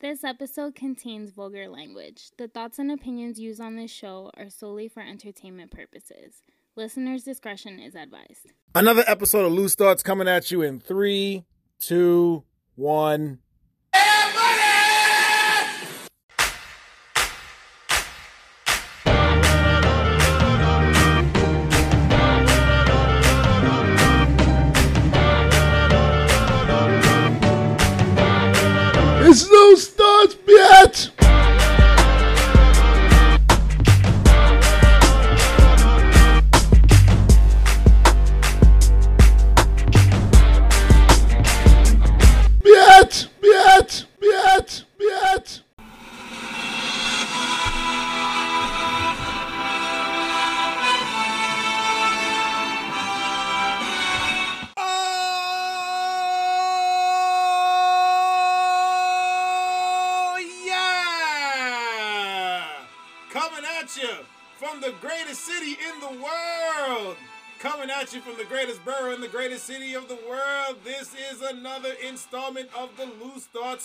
This episode contains vulgar language. The thoughts and opinions used on this show are solely for entertainment purposes. Listener's discretion is advised. Another episode of Loose Thoughts coming at you in three, two, one.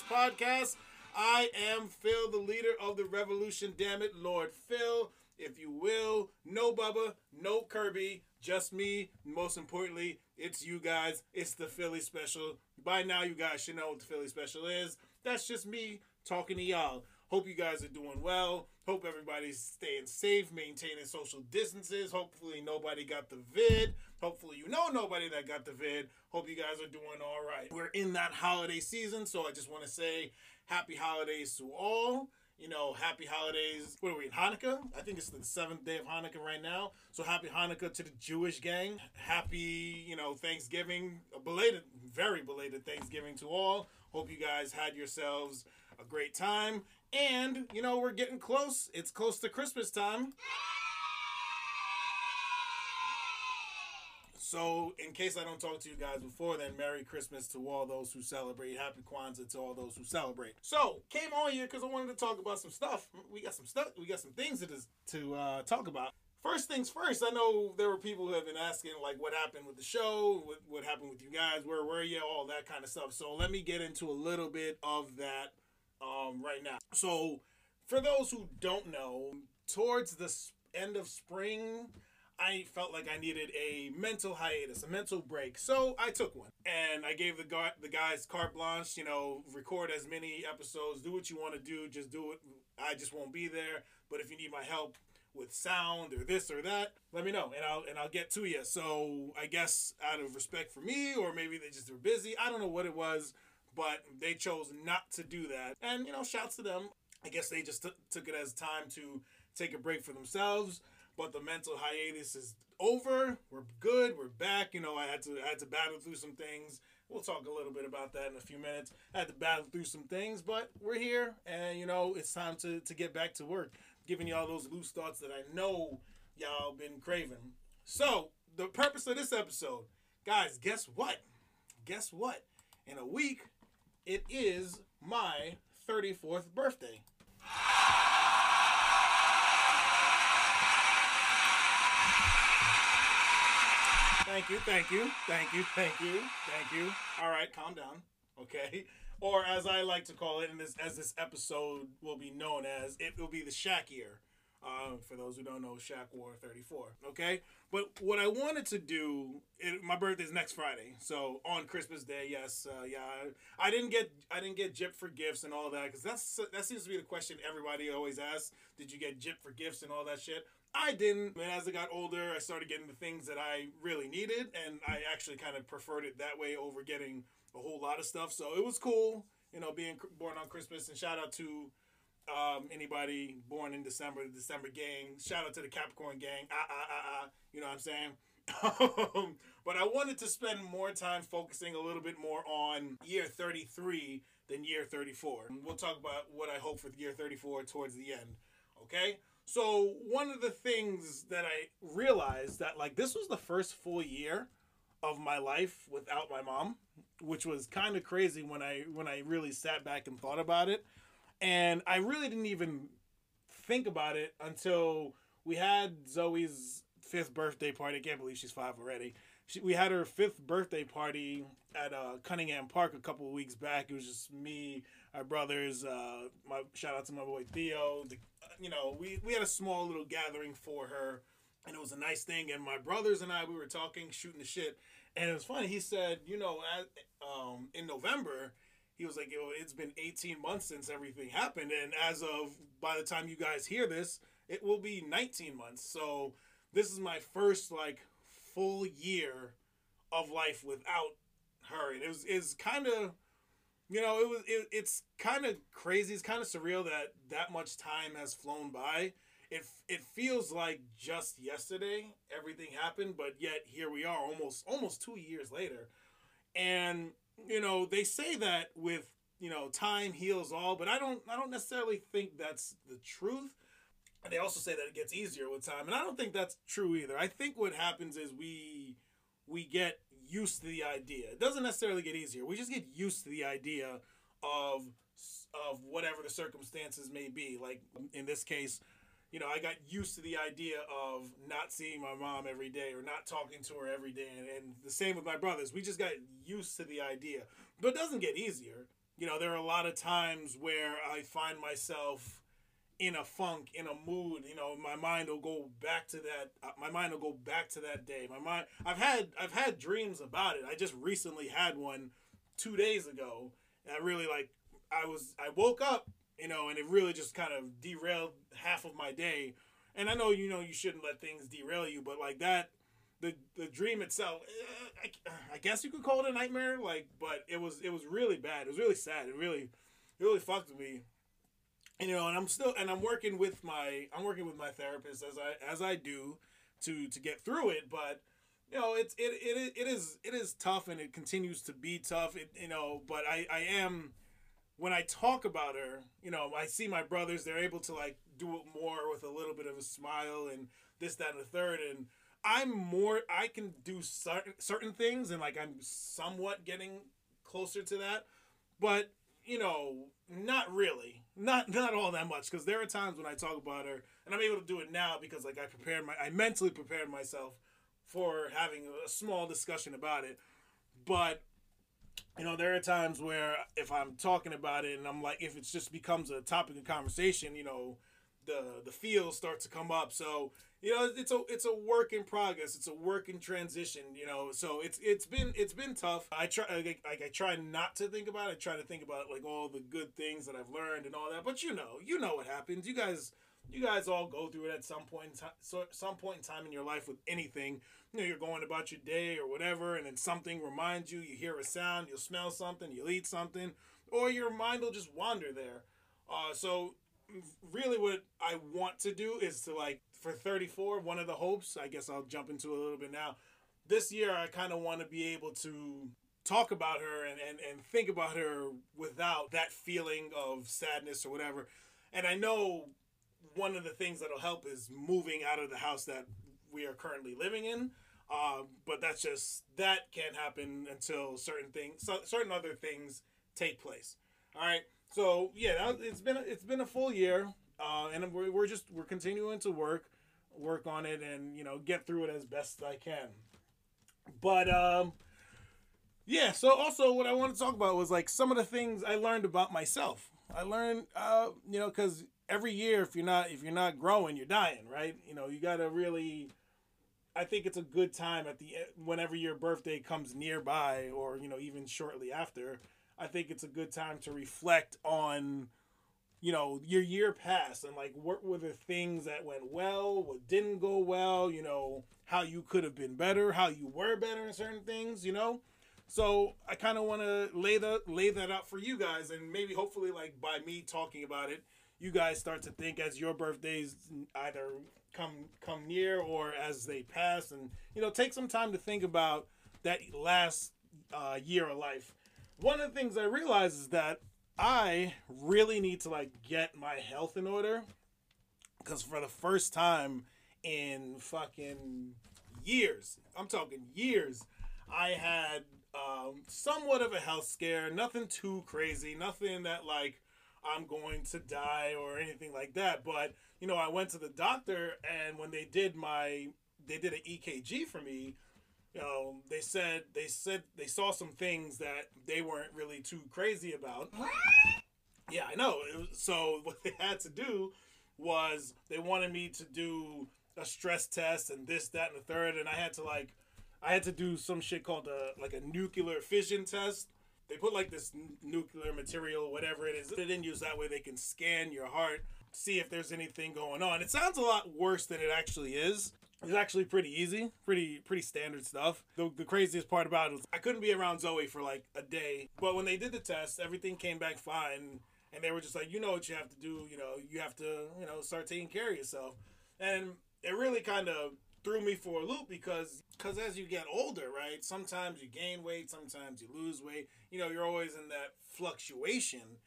Podcast. I am Phil, the leader of the revolution. Damn it, Lord Phil, if you will. No Bubba, no Kirby, just me. Most importantly, it's you guys. It's the Philly special. By now, you guys should know what the Philly special is. That's just me talking to y'all. Hope you guys are doing well. Hope everybody's staying safe, maintaining social distances. Hopefully, nobody got the vid. Hopefully, you know nobody that got the vid. Hope you guys are doing all right. We're in that holiday season, so I just want to say happy holidays to all. You know, happy holidays. What are we in Hanukkah? I think it's the seventh day of Hanukkah right now. So happy Hanukkah to the Jewish gang. Happy, you know, Thanksgiving. A belated, very belated Thanksgiving to all. Hope you guys had yourselves a great time. And, you know, we're getting close. It's close to Christmas time. So, in case I don't talk to you guys before then, Merry Christmas to all those who celebrate. Happy Kwanzaa to all those who celebrate. So, came on here because I wanted to talk about some stuff. We got some stuff. We got some things to to uh, talk about. First things first. I know there were people who have been asking like, what happened with the show? What, what happened with you guys? Where were you? All that kind of stuff. So let me get into a little bit of that um, right now. So, for those who don't know, towards the end of spring, I felt like I needed a mental hiatus, a mental break. So I took one, and I gave the guy, the guys carte blanche. You know, record as many episodes, do what you want to do, just do it. I just won't be there, but if you need my help with sound or this or that, let me know, and I'll and I'll get to you. So I guess out of respect for me, or maybe they just were busy. I don't know what it was, but they chose not to do that. And you know, shouts to them. I guess they just took took it as time to take a break for themselves. But the mental hiatus is over. We're good. We're back. You know, I had to I had to battle through some things. We'll talk a little bit about that in a few minutes. I had to battle through some things, but we're here, and you know, it's time to to get back to work, giving y'all those loose thoughts that I know y'all been craving. So the purpose of this episode, guys, guess what? Guess what? In a week, it is my 34th birthday. Thank you, thank you, thank you, thank you, thank you. All right, calm down, okay? Or as I like to call it, and this as this episode will be known as, it will be the Shaq year. Uh, for those who don't know, Shaq wore 34. Okay, but what I wanted to do, it, my birthday is next Friday, so on Christmas Day, yes, uh, yeah, I, I didn't get I didn't get gypped for gifts and all that because that's that seems to be the question everybody always asks. Did you get gypped for gifts and all that shit? I didn't. And as I got older, I started getting the things that I really needed, and I actually kind of preferred it that way over getting a whole lot of stuff. So it was cool, you know, being born on Christmas. And shout out to um, anybody born in December, the December gang. Shout out to the Capricorn gang. Ah, ah, ah, ah. You know what I'm saying? but I wanted to spend more time focusing a little bit more on year 33 than year 34. And we'll talk about what I hope for year 34 towards the end. Okay? So, one of the things that I realized that, like, this was the first full year of my life without my mom, which was kind of crazy when I when I really sat back and thought about it. And I really didn't even think about it until we had Zoe's fifth birthday party. I can't believe she's five already. She, we had her fifth birthday party at uh, Cunningham Park a couple of weeks back. It was just me, our brothers. Uh, my shout out to my boy Theo. The, you know, we we had a small little gathering for her, and it was a nice thing. And my brothers and I, we were talking, shooting the shit, and it was funny. He said, you know, as, um, in November, he was like, Yo, it's been 18 months since everything happened, and as of by the time you guys hear this, it will be 19 months. So this is my first like full year of life without her, and it was is kind of. You know, it was it, it's kind of crazy. It's kind of surreal that that much time has flown by it it feels like just yesterday everything happened, but yet here we are, almost almost two years later, and you know they say that with you know time heals all, but I don't I don't necessarily think that's the truth. And they also say that it gets easier with time, and I don't think that's true either. I think what happens is we we get used to the idea. It doesn't necessarily get easier. We just get used to the idea of of whatever the circumstances may be. Like in this case, you know, I got used to the idea of not seeing my mom every day or not talking to her every day. And, and, the same with my brothers. We just got used to the idea. But it doesn't get easier. You know, there are a lot of times where I find myself in a funk, in a mood. You know, my mind will go back to that. Uh, my mind will go back to that day. My mind. I've had I've had dreams about it. I just recently had one two days ago. And I really like. I was. I woke up you know, and it really just kind of derailed half of my day. And I know you know you shouldn't let things derail you, but like that, the the dream itself, eh, I, I guess you could call it a nightmare. Like, but it was it was really bad. It was really sad. It really, it really fucked me. And you know, and I'm still and I'm working with my I'm working with my therapist as I as I do to to get through it, but you know it's it, it it is it is tough and it continues to be tough it, you know but i i am when I talk about her, you know, I see my brothers, they're able to like do it more with a little bit of a smile and this, that, and the third. And I'm more, I can do certain, certain things and like I'm somewhat getting closer to that. But, you know, not really. Not not all that much because there are times when I talk about her and I'm able to do it now because like I prepared my I mentally prepared myself for having a small discussion about it. But you know, there are times where if I'm talking about it and I'm like, if it just becomes a topic of conversation, you know, the the feels start to come up. So you know, it's a it's a work in progress. It's a work in transition. You know, so it's it's been it's been tough. I try like, I try not to think about it. I try to think about like all the good things that I've learned and all that. But you know, you know what happens. You guys you guys all go through it at some point in time so some point in time in your life with anything you know you're going about your day or whatever and then something reminds you you hear a sound you'll smell something you'll eat something or your mind will just wander there uh, so really what i want to do is to like for 34 one of the hopes i guess i'll jump into a little bit now this year i kind of want to be able to talk about her and, and, and think about her without that feeling of sadness or whatever and i know one of the things that'll help is moving out of the house that we are currently living in. Um, but that's just that can't happen until certain things, so, certain other things take place. All right. So yeah, it's been it's been a full year, uh, and we're, we're just we're continuing to work work on it and you know get through it as best I can. But um, yeah. So also, what I want to talk about was like some of the things I learned about myself. I learned, uh, you know, because every year if you're not if you're not growing you're dying right you know you got to really i think it's a good time at the whenever your birthday comes nearby or you know even shortly after i think it's a good time to reflect on you know your year past and like what were the things that went well what didn't go well you know how you could have been better how you were better in certain things you know? So i kind of want to lay the lay that out for you guys and maybe hopefully like by me talking about it you guys start to think as your birthdays either come come near or as they pass and you know take some time to think about that last uh, year of life one of the things i realize is that i really need to like get my health in order because for the first time in fucking years i'm talking years i had um, somewhat of a health scare nothing too crazy nothing that like I'm going to die or anything like that. But you know, I went to the doctor, and when they did my, they did an EKG for me. You know, they said they said they saw some things that they weren't really too crazy about. What? Yeah, I know. It was- so what they had to do was they wanted me to do a stress test and this, that, and the third, and I had to like, I had to do some shit called a like a nuclear fission test. They put like this n- nuclear material, whatever it is, in you use that way they can scan your heart, see if there's anything going on. It sounds a lot worse than it actually is. It's actually pretty easy, pretty pretty standard stuff. The, the craziest part about it was I couldn't be around Zoe for like a day, but when they did the test, everything came back fine, and they were just like, you know what you have to do, you know, you have to, you know, start taking care of yourself, and it really kind of threw me for a loop because because as you get older, right, sometimes you gain weight, sometimes you lose weight. You know, you're always in that fluctuation,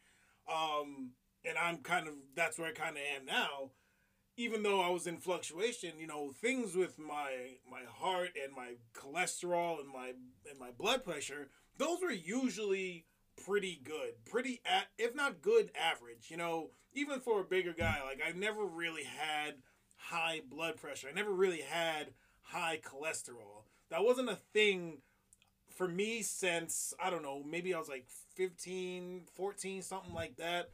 um, and I'm kind of that's where I kind of am now even though I was in fluctuation, you know, things with my my heart and my cholesterol and my and my blood pressure, those were usually pretty good, pretty a- if not good average. You know, even for a bigger guy, like I never really had high blood pressure. I never really had high cholesterol. That wasn't a thing for me since I don't know, maybe I was like 15, 14, something like that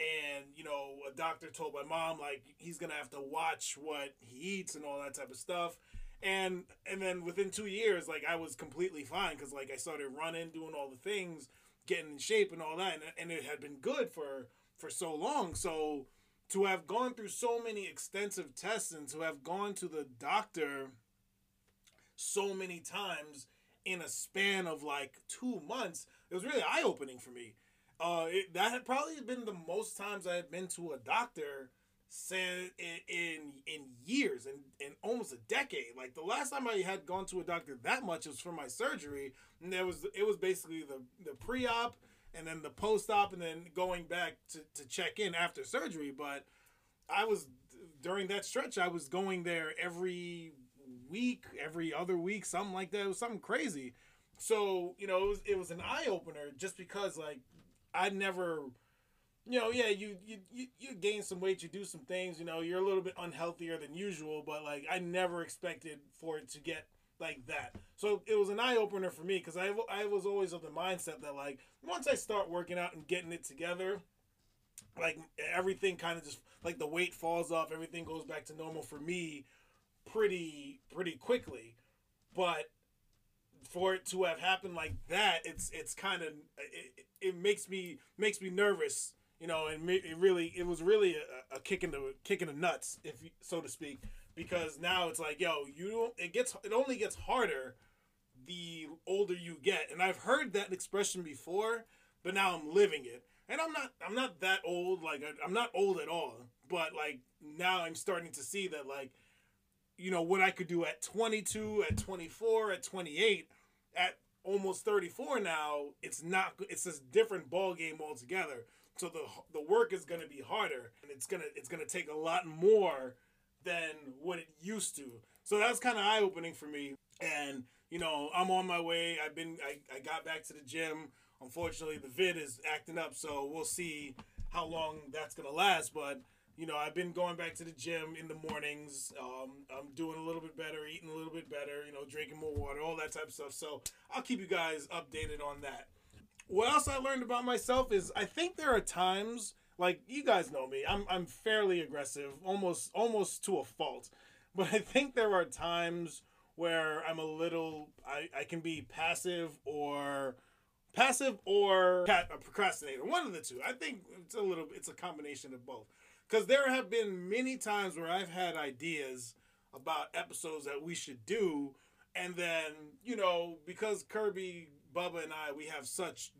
and you know a doctor told my mom like he's gonna have to watch what he eats and all that type of stuff. And and then within two years like i was completely fine because like i started running doing all the things getting in shape and all that and, and it had been good for for so long. So to have gone through so many extensive tests and to have gone to the doctor so many times in a span of like two months it was really eye-opening for me uh, it, that had probably been the most times I had been to a doctor since in in, in years and in, almost a decade. Like the last time I had gone to a doctor that much was for my surgery, and there was it was basically the the pre op and then the post op, and then going back to to check in after surgery. But I was during that stretch, I was going there every week, every other week, something like that. It was something crazy. So you know, it was, it was an eye opener just because like I never, you know, yeah, you, you you you gain some weight, you do some things, you know, you're a little bit unhealthier than usual, but like I never expected for it to get like that. So it was an eye opener for me because I I was always of the mindset that like once I start working out and getting it together, like everything kind of just like the weight falls off, everything goes back to normal for me, pretty pretty quickly, but for it to have happened like that, it's it's kind of it, it makes me makes me nervous, you know, and it really it was really a, a kick in the kick in the nuts, if so to speak, because now it's like yo, you don't it gets it only gets harder the older you get, and I've heard that expression before, but now I'm living it, and I'm not I'm not that old, like I, I'm not old at all, but like now I'm starting to see that like you know what I could do at 22, at 24, at 28, at almost 34 now. It's not. It's a different ball game altogether. So the the work is going to be harder, and it's gonna it's gonna take a lot more than what it used to. So that's kind of eye opening for me. And you know, I'm on my way. I've been. I, I got back to the gym. Unfortunately, the vid is acting up, so we'll see how long that's gonna last. But you know, I've been going back to the gym in the mornings. Um, I'm doing a little bit better, eating a little bit better, you know, drinking more water, all that type of stuff. So I'll keep you guys updated on that. What else I learned about myself is I think there are times, like you guys know me, I'm I'm fairly aggressive, almost almost to a fault. But I think there are times where I'm a little I, I can be passive or passive or a procrastinator. One of the two. I think it's a little it's a combination of both because there have been many times where I've had ideas about episodes that we should do, and then you know because Kirby, Bubba, and I we have such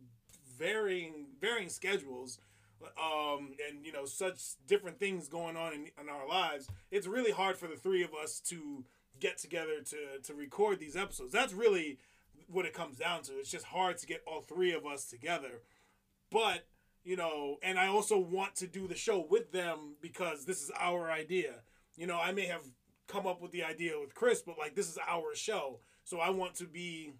varying varying schedules, um, and you know such different things going on in, in our lives. It's really hard for the three of us to get together to to record these episodes. That's really what it comes down to. It's just hard to get all three of us together, but you know, and I also want to do the show with them because this is our idea. You know, I may have come up with the idea with Chris, but like this is our show. So I want to be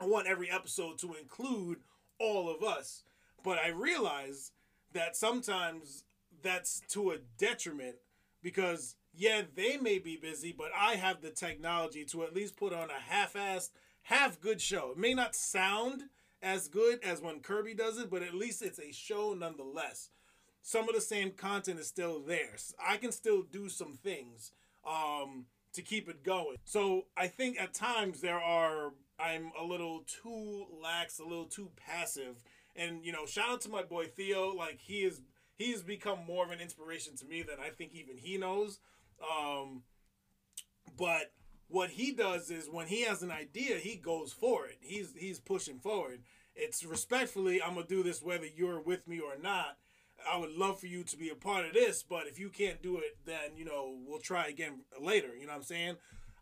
I want every episode to include all of us. But I realize that sometimes that's to a detriment because yeah, they may be busy, but I have the technology to at least put on a half-assed, half good show. It may not sound as good as when Kirby does it, but at least it's a show nonetheless. Some of the same content is still there. I can still do some things um, to keep it going. So I think at times there are I'm a little too lax, a little too passive. And you know, shout out to my boy Theo. Like he is he's become more of an inspiration to me than I think even he knows. Um, but what he does is when he has an idea, he goes for it. He's he's pushing forward. It's respectfully, I'm gonna do this whether you're with me or not. I would love for you to be a part of this, but if you can't do it, then you know we'll try again later. You know what I'm saying?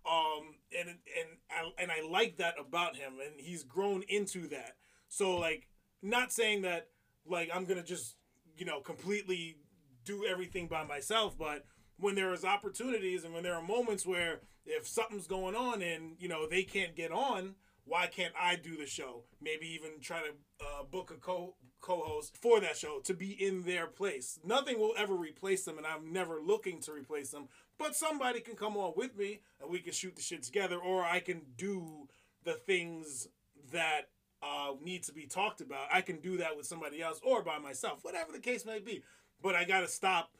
Um, and and I, and I like that about him, and he's grown into that. So like, not saying that like I'm gonna just you know completely do everything by myself, but when there is opportunities and when there are moments where if something's going on and you know they can't get on why can't i do the show? Maybe even try to uh, book a co co-host for that show to be in their place. Nothing will ever replace them and i'm never looking to replace them but somebody can come on with me and we can shoot the shit together or i can do the things that uh, need to be talked about. I can do that with somebody else or by myself whatever the case may be. But i gotta stop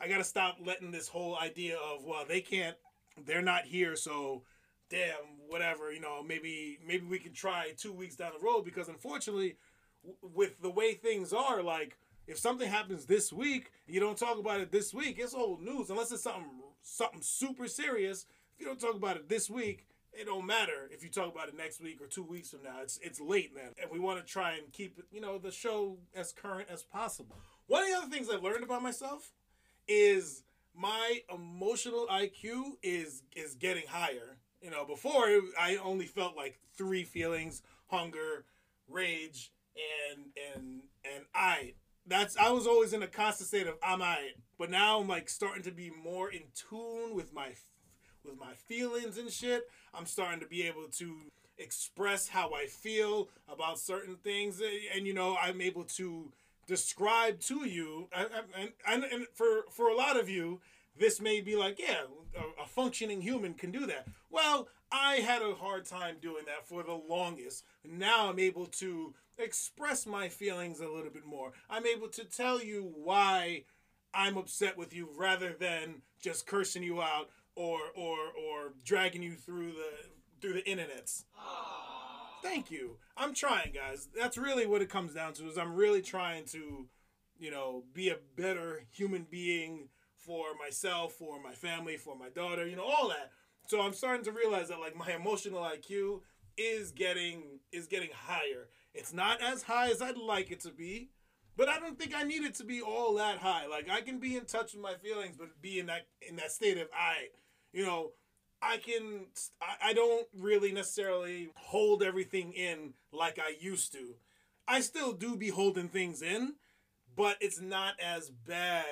I gotta stop letting this whole idea of well they can't they're not here so damn whatever you know maybe maybe we can try two weeks down the road because unfortunately w- with the way things are like if something happens this week you don't talk about it this week it's old news. Unless it's something something super serious if you don't talk about it this week it don't matter if you talk about it next week or two weeks from now. It's it's late man. And we want to try and keep you know the show as current as possible. One of the other things i've learned about myself is my emotional IQ is is getting higher. You know, before I only felt like three feelings: hunger, rage, and and and I. That's I was always in a constant state of I'm I. But now I'm like starting to be more in tune with my with my feelings and shit. I'm starting to be able to express how I feel about certain things, and you know, I'm able to describe to you, and, and, and for for a lot of you, this may be like, yeah, a, a, functioning human can do that. Well, I had a hard time doing that for the longest. Now I'm able to express my feelings a little bit more. I'm able to tell you why I'm upset with you rather than just cursing you out or or or dragging you through the through the internets. Thank you. I'm trying, guys. That's really what it comes down to. Is I'm really trying to, you know, be a better human being for myself, for my family, for my daughter, you know, all that. So I'm starting to realize that like my emotional IQ is getting is getting higher. It's not as high as I'd like it to be, but I don't think I need it to be all that high. Like I can be in touch with my feelings, but be in that in that state of I, you know, I can I, I don't really necessarily hold everything in like I used to. I still do be holding things in, but it's not as bad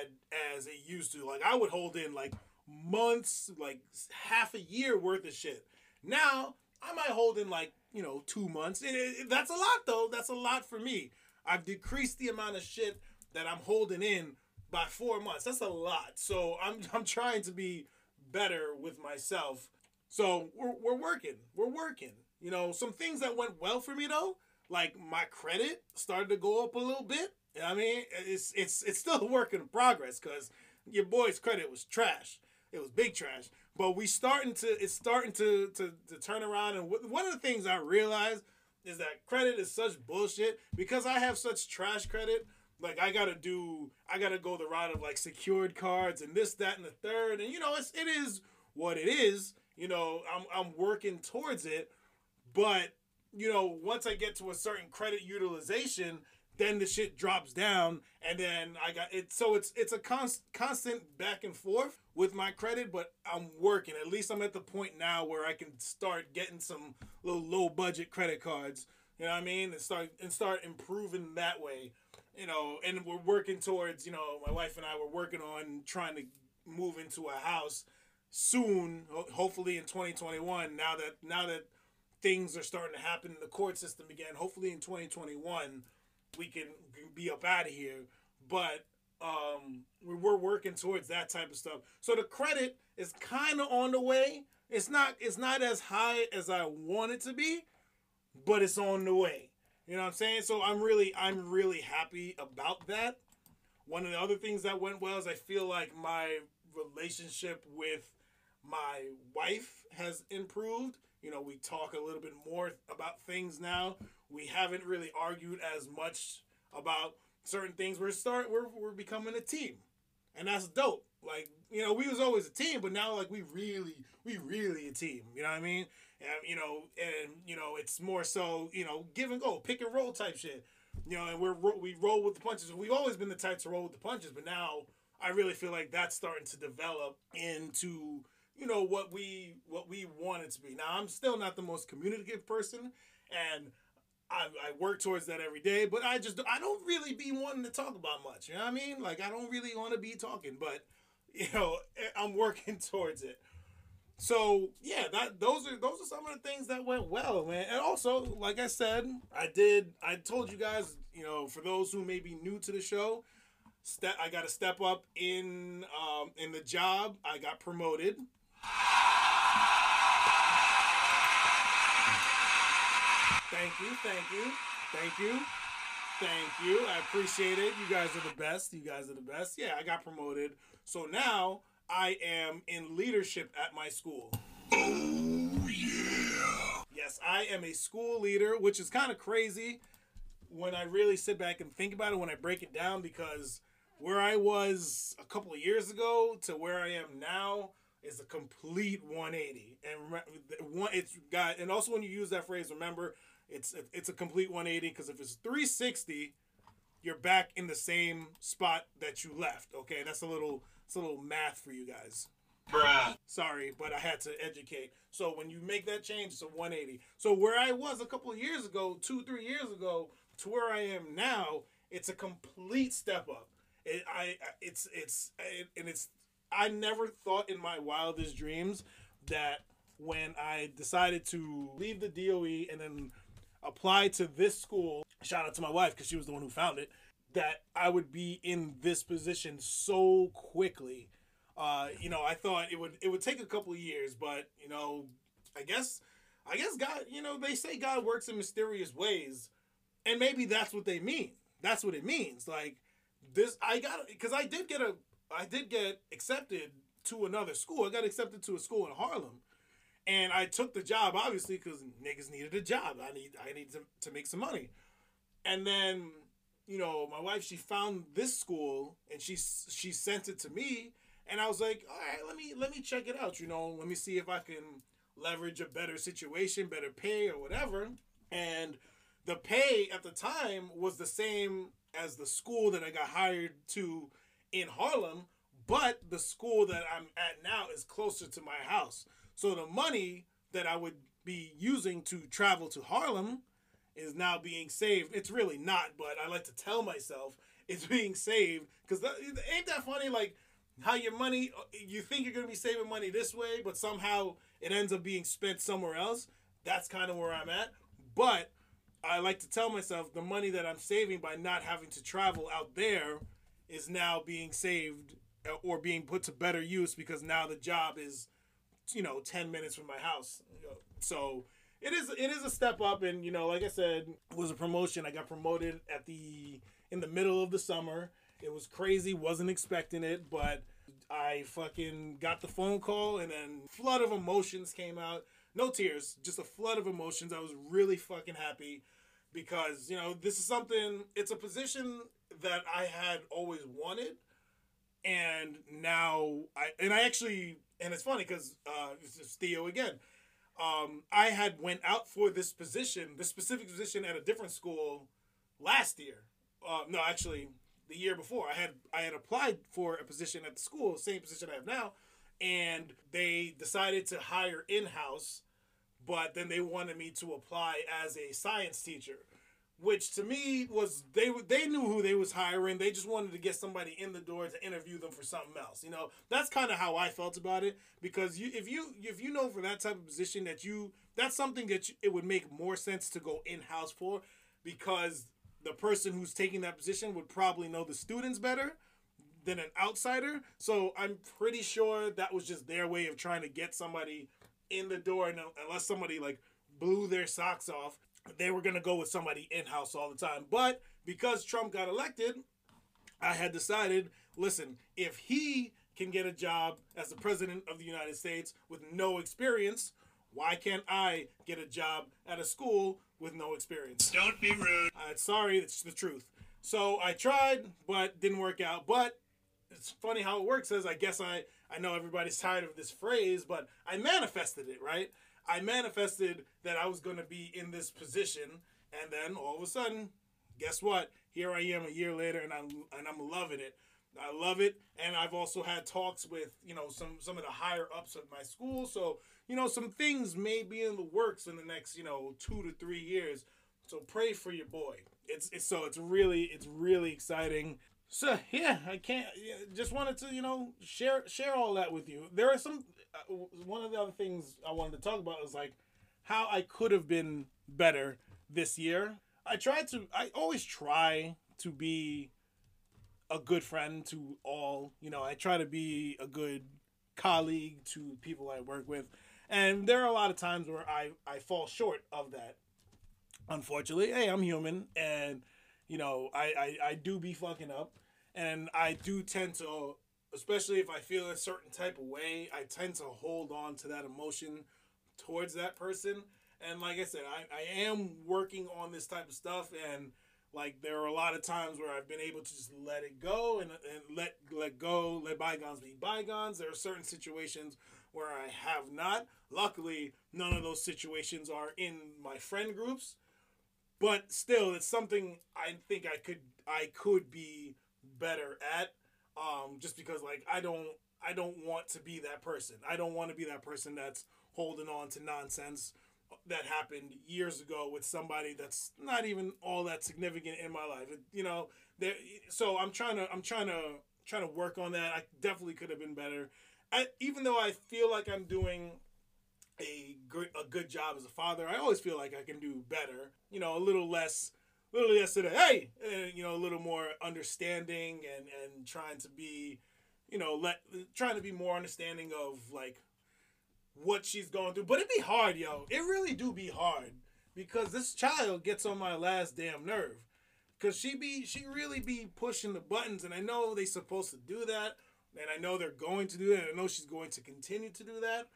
as it used to. Like I would hold in like months, like half a year worth of shit. Now I might hold in like you know two months. It, it, that's a lot though. That's a lot for me. I've decreased the amount of shit that I'm holding in by four months. That's a lot. So I'm I'm trying to be better with myself. So we're, we're working. We're working. You know, some things that went well for me though, like my credit started to go up a little bit. I mean, it's it's it's still a work in progress because your boy's credit was trash. It was big trash. But we starting to it's starting to to, to turn around. And one of the things I realized is that credit is such bullshit because I have such trash credit like I gotta do I gotta go the route of like secured cards and this, that, and the third. And you know, it's it is what it is. You know, I'm I'm working towards it. But, you know, once I get to a certain credit utilization, then the shit drops down and then I got it so it's it's a const, constant back and forth with my credit but I'm working at least I'm at the point now where I can start getting some little low budget credit cards you know what I mean and start and start improving that way you know, and we're working towards, you know, my wife and I were working on trying to move into a house soon, hopefully in 2021. Now that now that things are starting to happen in the court system again, hopefully in 2021 we can be up out of here. But um, we're working towards that type of stuff. So the credit is kind of on the way. It's not it's not as high as I want it to be, but it's on the way. You know what I'm saying? So I'm really I'm really happy about that. One of the other things that went well is I feel like my relationship with my wife has improved. You know, we talk a little bit more about things now. We haven't really argued as much about certain things. We're start we're we're becoming a team. And that's dope. Like, you know, we was always a team, but now like we really we really a team. You know what I mean? And you know, and you know, it's more so, you know, give and go, pick and roll type shit. You know, and we're we roll with the punches. We've always been the type to roll with the punches, but now I really feel like that's starting to develop into you know what we what we want it to be. Now I'm still not the most communicative person, and I, I work towards that every day. But I just I don't really be wanting to talk about much. You know what I mean? Like I don't really want to be talking, but you know I'm working towards it. So yeah, that those are those are some of the things that went well, man. And also, like I said, I did I told you guys, you know, for those who may be new to the show, step I got to step up in um, in the job. I got promoted. Thank you, thank you, thank you, thank you. I appreciate it. You guys are the best. You guys are the best. Yeah, I got promoted. So now I am in leadership at my school. Oh, yeah. Yes, I am a school leader, which is kind of crazy when I really sit back and think about it, when I break it down, because where I was a couple of years ago to where I am now is a complete 180. And one, it's got, and also when you use that phrase, remember it's it's a complete 180 because if it's 360, you're back in the same spot that you left. Okay, that's a little it's a little math for you guys. Bruh. Sorry, but I had to educate. So when you make that change, it's a 180. So where I was a couple of years ago, two three years ago, to where I am now, it's a complete step up. It, I it's it's it, and it's I never thought in my wildest dreams that when I decided to leave the DOE and then apply to this school, shout out to my wife because she was the one who found it, that I would be in this position so quickly. Uh, you know, I thought it would it would take a couple of years, but you know, I guess I guess God, you know, they say God works in mysterious ways, and maybe that's what they mean. That's what it means. Like this, I got because I did get a I did get accepted to another school. I got accepted to a school in Harlem, and I took the job obviously because niggas needed a job. I need I need to, to make some money, and then you know my wife she found this school and she she sent it to me, and I was like, all right, let me let me check it out. You know, let me see if I can leverage a better situation, better pay or whatever, and the pay at the time was the same as the school that I got hired to in Harlem, but the school that I'm at now is closer to my house. So the money that I would be using to travel to Harlem is now being saved. It's really not, but I like to tell myself it's being saved because ain't that funny? Like how your money, you think you're going to be saving money this way, but somehow it ends up being spent somewhere else. That's kind of where I'm at. But I like to tell myself the money that I'm saving by not having to travel out there is now being saved uh, or being put to better use because now the job is you know 10 minutes from my house so it is it is a step up and you know like i said it was a promotion. I got promoted at the in the middle of the summer. It was crazy wasn't expecting it but i fucking got the phone call and then flood of emotions came out. No tears just a flood of emotions. I was really fucking happy because you know this is something it's a position that i had always wanted and now I and I actually and it's funny because uh, is Theo again. Um, I had went out for this position, this specific position at a different school last year. Uh, no, actually, the year before. I had I had applied for a position at the school, same position I have now, and they decided to hire in house, but then they wanted me to apply as a science teacher which to me was they they knew who they was hiring. They just wanted to get somebody in the door to interview them for something else. You know, that's kind of how I felt about it because you if you if you know for that type of position that you that's something that you, it would make more sense to go in house for because the person who's taking that position would probably know the students better than an outsider. So I'm pretty sure that was just their way of trying to get somebody in the door, unless somebody like blew their socks off they were going to go with somebody in house all the time. But because Trump got elected, I had decided listen, if he can get a job as the president of the United States with no experience, why can't I get a job at a school with no experience? Don't be rude. Uh, sorry, it's the truth. So I tried, but didn't work out. But it's funny how it works. As I guess I I know everybody's tired of this phrase, but I manifested it, right? I manifested that I was going to be in this position, and then all of a sudden, guess what? Here I am a year later, and I'm and I'm loving it. I love it, and I've also had talks with you know some some of the higher ups of my school. So you know some things may be in the works in the next you know two to three years. So pray for your boy. It's, it's so it's really it's really exciting. So yeah, I can't. Yeah, just wanted to you know share share all that with you. There are some. One of the other things I wanted to talk about is like how I could have been better this year. I tried to. I always try to be a good friend to all. You know, I try to be a good colleague to people I work with, and there are a lot of times where I I fall short of that. Unfortunately, hey, I'm human, and you know, I I, I do be fucking up, and I do tend to, especially if I feel a certain type of way, I tend to hold on to that emotion towards that person. And like I said, I, I am working on this type of stuff and like there are a lot of times where I've been able to just let it go and, and let let go, let bygones be bygones. There are certain situations where I have not. Luckily, none of those situations are in my friend groups. But still, it's something I think I could I could be better at. Um, just because like I don't I don't want to be that person. I don't want to be that person that's holding on to nonsense that happened years ago with somebody that's not even all that significant in my life. You know, there. So I'm trying to I'm trying to trying to work on that. I definitely could have been better. I, even though I feel like I'm doing a good a good job as a father, I always feel like I can do better. You know, a little less. Little yesterday, hey, and, you know, a little more understanding and and trying to be, you know, let trying to be more understanding of like what she's going through. But it be hard, yo. It really do be hard because this child gets on my last damn nerve. Cause she be she really be pushing the buttons, and I know they supposed to do that, and I know they're going to do that. And I know she's going to continue to do that,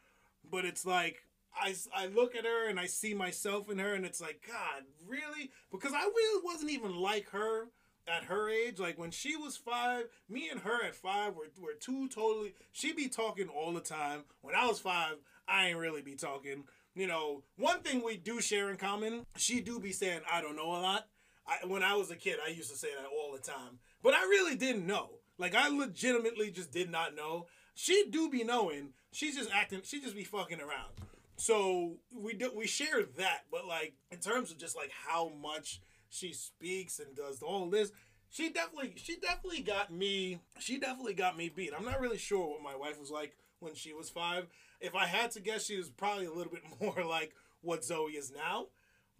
but it's like I, I look at her and I see myself in her, and it's like God, really? Because I really wasn't even like her at her age, like when she was five, me and her at five were, were two totally. She be talking all the time. When I was five, I ain't really be talking. You know, one thing we do share in common, she do be saying I don't know a lot. I, when I was a kid, I used to say that all the time, but I really didn't know. Like I legitimately just did not know. She do be knowing. She's just acting. She just be fucking around. So we do we share that, but like in terms of just like how much she speaks and does all this, she definitely she definitely got me. She definitely got me beat. I'm not really sure what my wife was like when she was five. If I had to guess, she was probably a little bit more like what Zoe is now,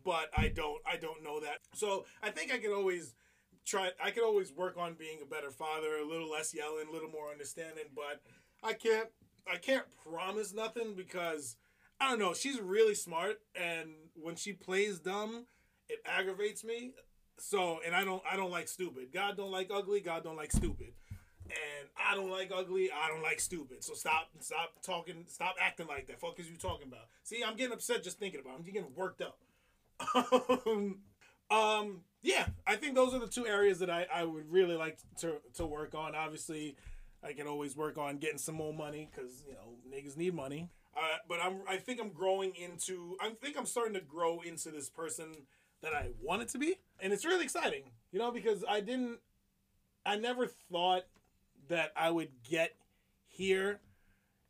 but I don't I don't know that. So I think I could always try. I could always work on being a better father, a little less yelling, a little more understanding. But I can't I can't promise nothing because I don't know. She's really smart, and when she plays dumb, it aggravates me. So, and I don't I don't like stupid. God don't like ugly. God don't like stupid and I don't like ugly. I don't like stupid. So stop, stop talking, stop acting like that. Fuck is you talking about? See, I'm getting upset just thinking about. It. I'm getting worked up. um, yeah, I think those are the two areas that I, I would really like to to work on. Obviously, I can always work on getting some more money because you know niggas need money. Uh, but I'm I think I'm growing into I think I'm starting to grow into this person that I wanted to be, and it's really exciting. You know, because I didn't, I never thought that I would get here,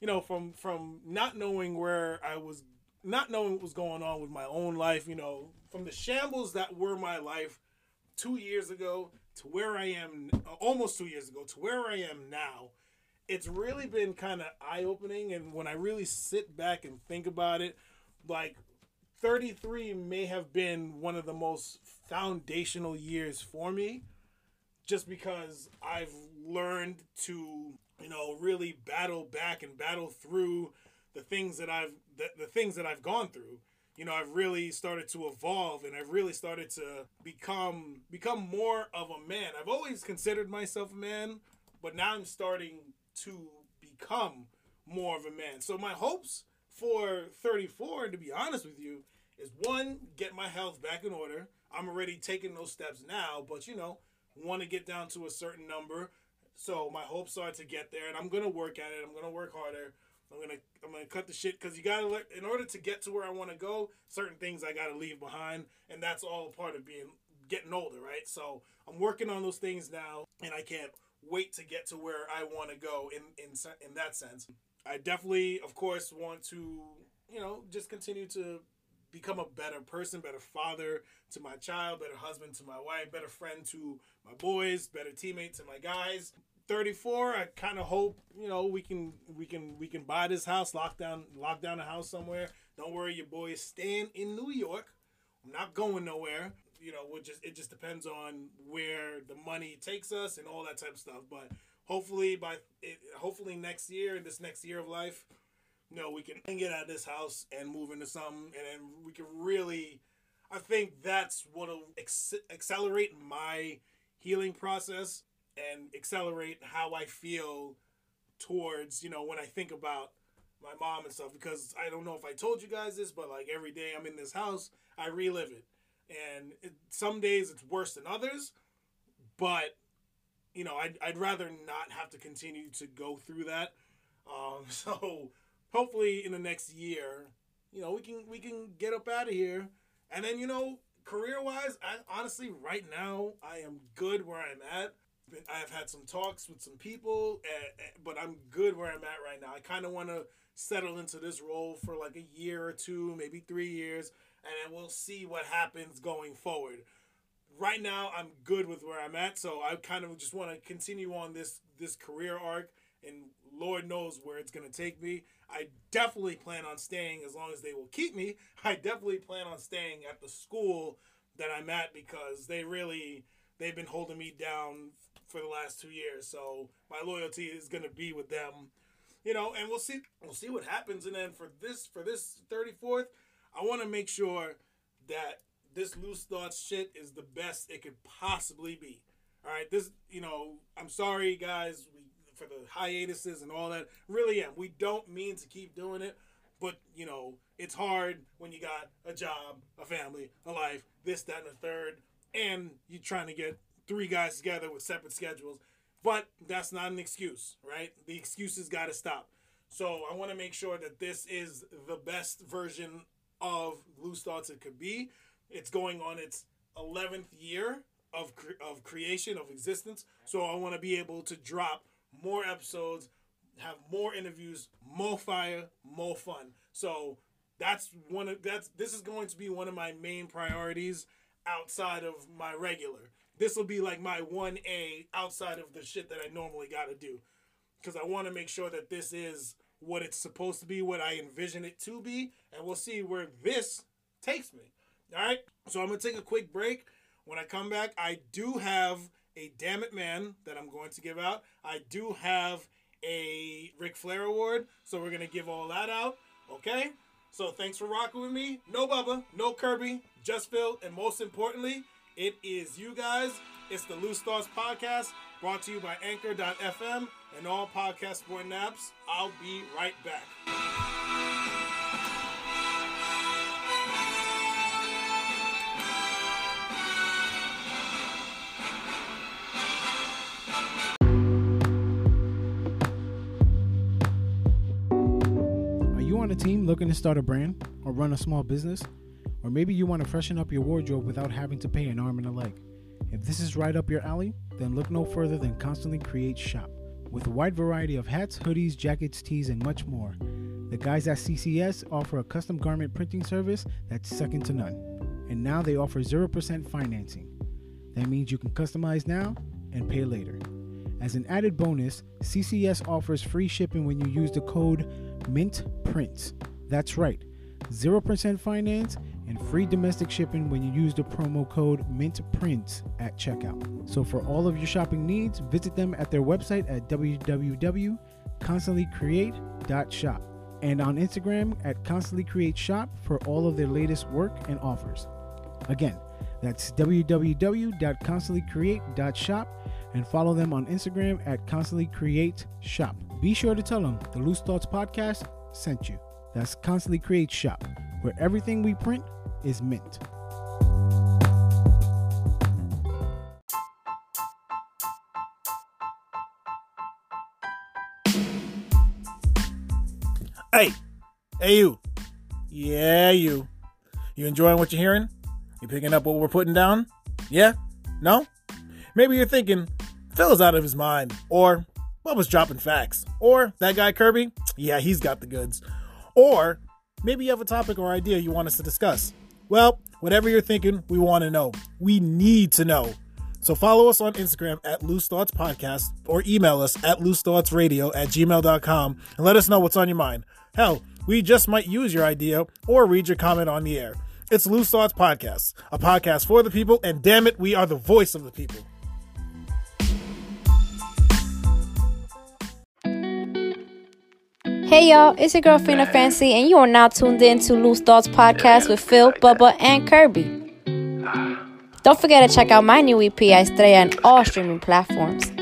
you know, from from not knowing where I was, not knowing what was going on with my own life, you know, from the shambles that were my life two years ago to where I am, almost two years ago to where I am now. It's really been kind of eye opening, and when I really sit back and think about it, like 33 may have been one of the most foundational years for me just because I've learned to, you know, really battle back and battle through the things that I've the, the things that I've gone through. you know, I've really started to evolve and I've really started to become become more of a man. I've always considered myself a man, but now I'm starting to become more of a man. So my hopes for 34, to be honest with you, is one, get my health back in order. I'm already taking those steps now, but you know, want to get down to a certain number. So my hopes are to get there, and I'm gonna work at it. I'm gonna work harder. I'm gonna I'm gonna cut the shit because you gotta let in order to get to where I want to go. Certain things I gotta leave behind, and that's all part of being getting older, right? So I'm working on those things now, and I can't wait to get to where I want to go in in in that sense. I definitely, of course, want to you know just continue to become a better person, better father to my child, better husband to my wife, better friend to my boys, better teammate to my guys. 34 i kind of hope you know we can we can we can buy this house lock down lock down a house somewhere don't worry your boy is staying in new york i'm not going nowhere you know we'll just it just depends on where the money takes us and all that type of stuff but hopefully by it, hopefully next year this next year of life you know we can get out of this house and move into something and then we can really i think that's what'll ex- accelerate my healing process and accelerate how I feel towards, you know, when I think about my mom and stuff because I don't know if I told you guys this, but like every day I'm in this house, I relive it. And it, some days it's worse than others, but you know, I'd, I'd rather not have to continue to go through that. Um, so hopefully in the next year, you know, we can we can get up out of here. And then, you know, career wise, I honestly right now I am good where I'm at I've had some talks with some people, but I'm good where I'm at right now. I kind of want to settle into this role for like a year or two, maybe three years, and then we'll see what happens going forward. Right now, I'm good with where I'm at, so I kind of just want to continue on this this career arc, and Lord knows where it's gonna take me. I definitely plan on staying as long as they will keep me. I definitely plan on staying at the school that I'm at because they really they've been holding me down for the last two years. So my loyalty is gonna be with them, you know. And we'll see we'll see what happens. And then for this for this thirty fourth, I want to make sure that this loose thoughts shit is the best it could possibly be. All right, this you know I'm sorry guys we, for the hiatuses and all that. Really am. We don't mean to keep doing it. But you know, it's hard when you got a job, a family, a life, this, that, and the third, and you're trying to get three guys together with separate schedules. But that's not an excuse, right? The excuses got to stop. So I want to make sure that this is the best version of Loose Thoughts it could be. It's going on its 11th year of, cre- of creation, of existence. So I want to be able to drop more episodes, have more interviews, more fire, more fun. So that's one of that's this is going to be one of my main priorities outside of my regular this will be like my 1A outside of the shit that I normally got to do. Because I want to make sure that this is what it's supposed to be, what I envision it to be, and we'll see where this takes me. All right, so I'm gonna take a quick break. When I come back, I do have a Damn It Man that I'm going to give out. I do have a Ric Flair award, so we're gonna give all that out. Okay, so thanks for rocking with me. No Bubba, no Kirby, just Phil, and most importantly, it is you guys. It's the Loose Thoughts Podcast, brought to you by Anchor.fm and all podcast support apps. I'll be right back. Are you on a team looking to start a brand or run a small business? Or maybe you want to freshen up your wardrobe without having to pay an arm and a leg. If this is right up your alley, then look no further than Constantly Create Shop. With a wide variety of hats, hoodies, jackets, tees, and much more, the guys at CCS offer a custom garment printing service that's second to none. And now they offer 0% financing. That means you can customize now and pay later. As an added bonus, CCS offers free shipping when you use the code MINTPRINTS. That's right, 0% finance and free domestic shipping when you use the promo code MINTPRINTS at checkout. So for all of your shopping needs, visit them at their website at www.constantlycreate.shop. and on Instagram at constantlycreateshop for all of their latest work and offers. Again, that's www.constantlycreate.shop and follow them on Instagram at constantlycreateshop. Be sure to tell them the Loose Thoughts Podcast sent you. That's Constantly Create Shop, where everything we print is mint. Hey, hey, you. Yeah, you. You enjoying what you're hearing? You picking up what we're putting down? Yeah? No? Maybe you're thinking, Phil's out of his mind. Or, Bubba's dropping facts. Or, that guy Kirby? Yeah, he's got the goods. Or, maybe you have a topic or idea you want us to discuss. Well, whatever you're thinking, we want to know. We need to know. So follow us on Instagram at Loose Thoughts Podcast or email us at loosethoughtsradio at gmail.com and let us know what's on your mind. Hell, we just might use your idea or read your comment on the air. It's Loose Thoughts Podcast, a podcast for the people, and damn it, we are the voice of the people. Hey y'all, it's your girl Fina Fancy, and you are now tuned in to Loose Thoughts Podcast with Phil, Bubba, and Kirby. Don't forget to check out my new EP, Estrella, on all streaming platforms.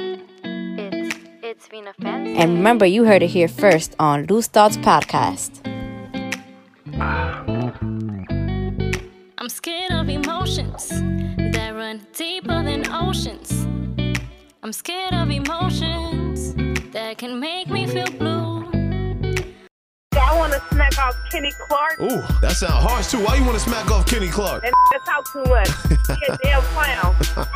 It's it's Vina Fancy. And remember, you heard it here first on Loose Thoughts Podcast. I'm scared of emotions that run deeper than oceans. I'm scared of emotions that can make me feel blue. I want to smack off Kenny Clark. Ooh, that sounds harsh too. Why you want to smack off Kenny Clark? That talk too much. He a damn clown.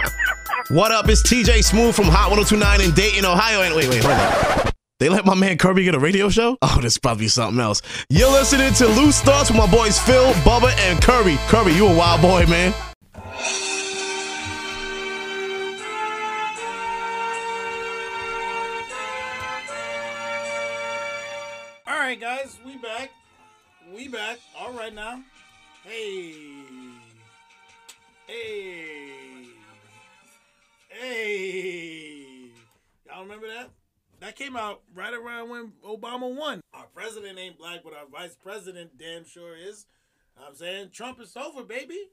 What up? It's TJ Smooth from Hot 1029 in Dayton, Ohio. And wait, wait, hold on. They let my man Kirby get a radio show? Oh, this probably something else. You're listening to Loose Thoughts with my boys Phil, Bubba, and Kirby. Kirby, you a wild boy, man. We back. All right now. Hey. Hey. Hey. Y'all remember that? That came out right around when Obama won. Our president ain't black, but our vice president damn sure is. I'm saying Trump is over, baby.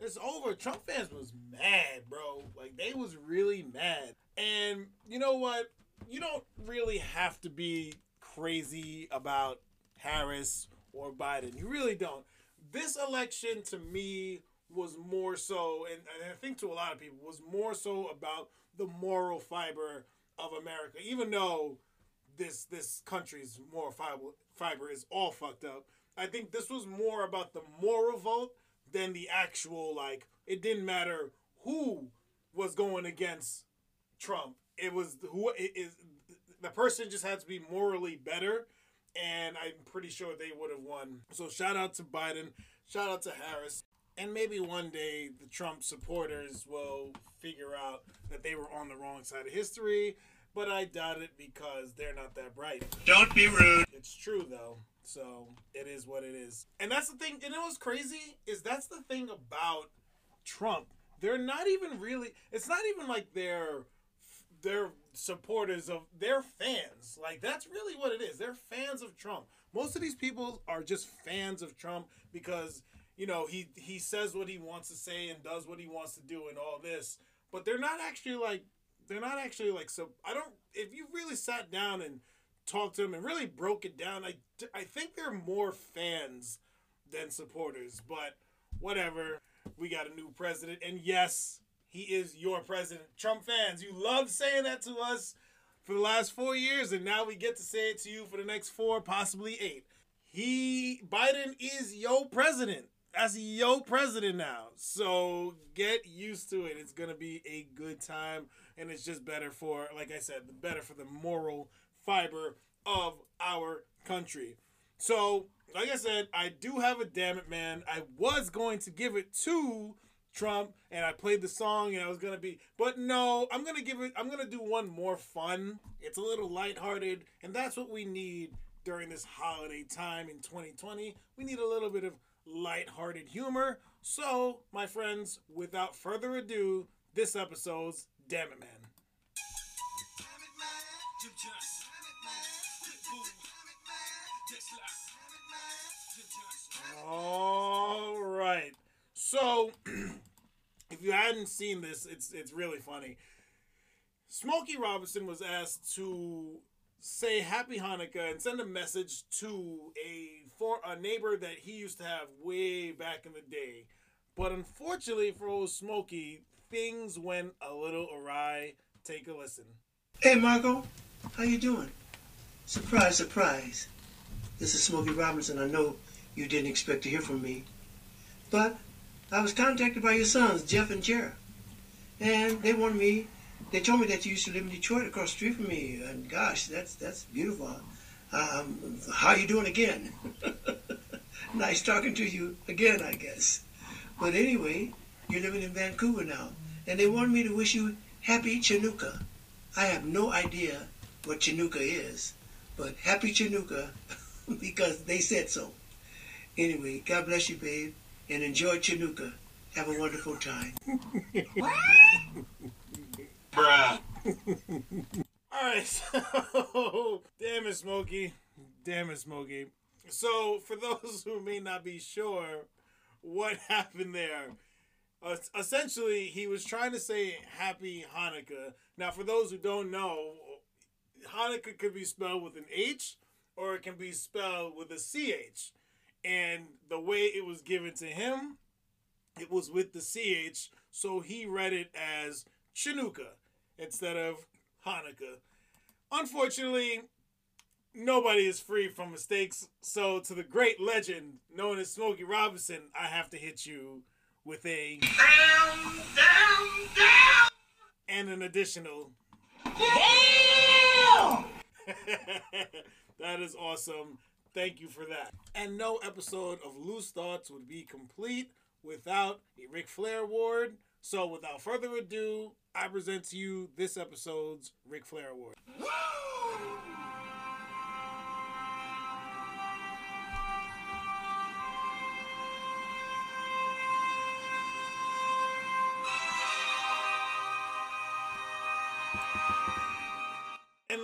It's over. Trump fans was mad, bro. Like they was really mad. And you know what? You don't really have to be crazy about Harris or Biden. You really don't. This election to me was more so, and, and I think to a lot of people, was more so about the moral fiber of America. Even though this this country's moral fiber fiber is all fucked up. I think this was more about the moral vote than the actual like. It didn't matter who was going against Trump. It was who is. The person just had to be morally better, and I'm pretty sure they would have won. So shout out to Biden. Shout out to Harris. And maybe one day the Trump supporters will figure out that they were on the wrong side of history, but I doubt it because they're not that bright. Don't be rude. It's true though, so it is what it is. And that's the thing. And it was crazy is that's the thing about Trump. They're not even really. It's not even like they're they're supporters of they're fans. Like that's really what it is. They're fans of Trump. Most of these people are just fans of Trump because you know he he says what he wants to say and does what he wants to do and all this. But they're not actually like they're not actually like so. I don't. If you really sat down and talked to them and really broke it down, I I think they're more fans than supporters. But whatever. We got a new president, and yes, he is your president. Trump fans, you love saying that to us for the last four years, and now we get to say it to you for the next four, possibly eight. He Biden is your president. That's your president now. So get used to it. It's gonna be a good time, and it's just better for, like I said, better for the moral fiber of our country. So, like I said, I do have a damn it, man. I was going to give it to Trump, and I played the song, and I was gonna be, but no, I'm gonna give it. I'm gonna do one more fun. It's a little lighthearted, and that's what we need during this holiday time in 2020. We need a little bit of lighthearted humor. So, my friends, without further ado, this episode's Damn It Man. All right. So, if you hadn't seen this, it's it's really funny. Smokey Robinson was asked to say Happy Hanukkah and send a message to a for a neighbor that he used to have way back in the day. But unfortunately for old Smokey, things went a little awry. Take a listen. Hey Marco, how you doing? Surprise, surprise. This is Smokey Robinson. I know you didn't expect to hear from me. But I was contacted by your sons, Jeff and Jared. And they wanted me they told me that you used to live in Detroit across the street from me. And gosh, that's that's beautiful. Um, how you doing again? nice talking to you again, I guess. But anyway, you're living in Vancouver now, and they wanted me to wish you happy Chinooka. I have no idea what Chinooka is, but happy Chinooka because they said so. Anyway, God bless you, babe, and enjoy Chinooka. Have a wonderful time. Bruh. All right, so damn it, Smokey, damn it, Smokey. So for those who may not be sure what happened there, uh, essentially he was trying to say Happy Hanukkah. Now, for those who don't know, Hanukkah could be spelled with an H or it can be spelled with a CH. And the way it was given to him, it was with the CH, so he read it as Chinooka instead of Hanukkah. Unfortunately, nobody is free from mistakes, so to the great legend known as Smokey Robinson, I have to hit you with a down, down, down, and an additional damn. that is awesome. Thank you for that. And no episode of Loose Thoughts would be complete without a Ric Flair award. So without further ado, I present to you this episode's Ric Flair award. And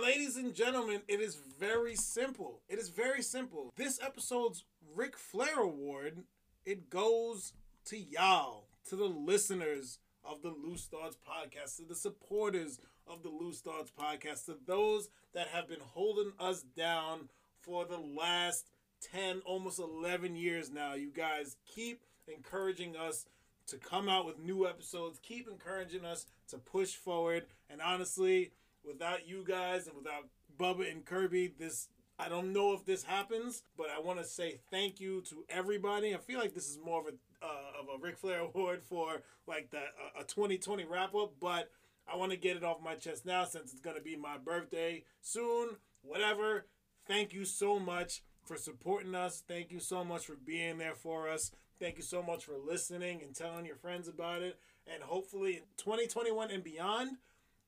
ladies and gentlemen, it is very simple. It is very simple. This episode's Ric Flair award, it goes to y'all, to the listeners of the Loose Thoughts podcast, to the supporters of the Loose Thoughts podcast, to those that have been holding us down for the last 10, almost 11 years now. You guys keep encouraging us to come out with new episodes, keep encouraging us to push forward. And honestly, without you guys and without Bubba and Kirby, this I don't know if this happens, but I want to say thank you to everybody. I feel like this is more of a uh, of a Ric Flair award for like the uh, a 2020 wrap up, but I want to get it off my chest now since it's gonna be my birthday soon. Whatever. Thank you so much for supporting us. Thank you so much for being there for us. Thank you so much for listening and telling your friends about it. And hopefully, in 2021 and beyond,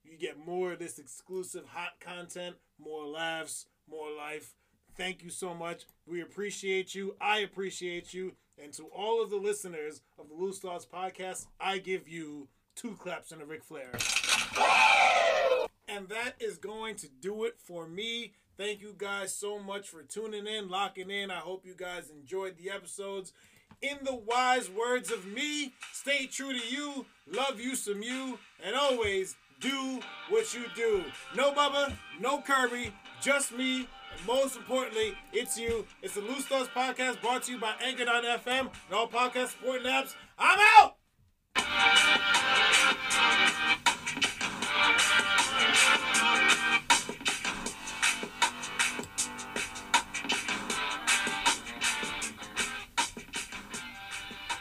you get more of this exclusive hot content, more laughs, more life. Thank you so much. We appreciate you. I appreciate you. And to all of the listeners of the Loose Thoughts podcast, I give you two claps and a Ric Flair. And that is going to do it for me. Thank you guys so much for tuning in, locking in. I hope you guys enjoyed the episodes. In the wise words of me, stay true to you, love you some you, and always do what you do. No Bubba, no Kirby, just me. Most importantly, it's you. It's the Loose Thoughts Podcast brought to you by Anchor.fm and all podcast supporting apps. I'm out!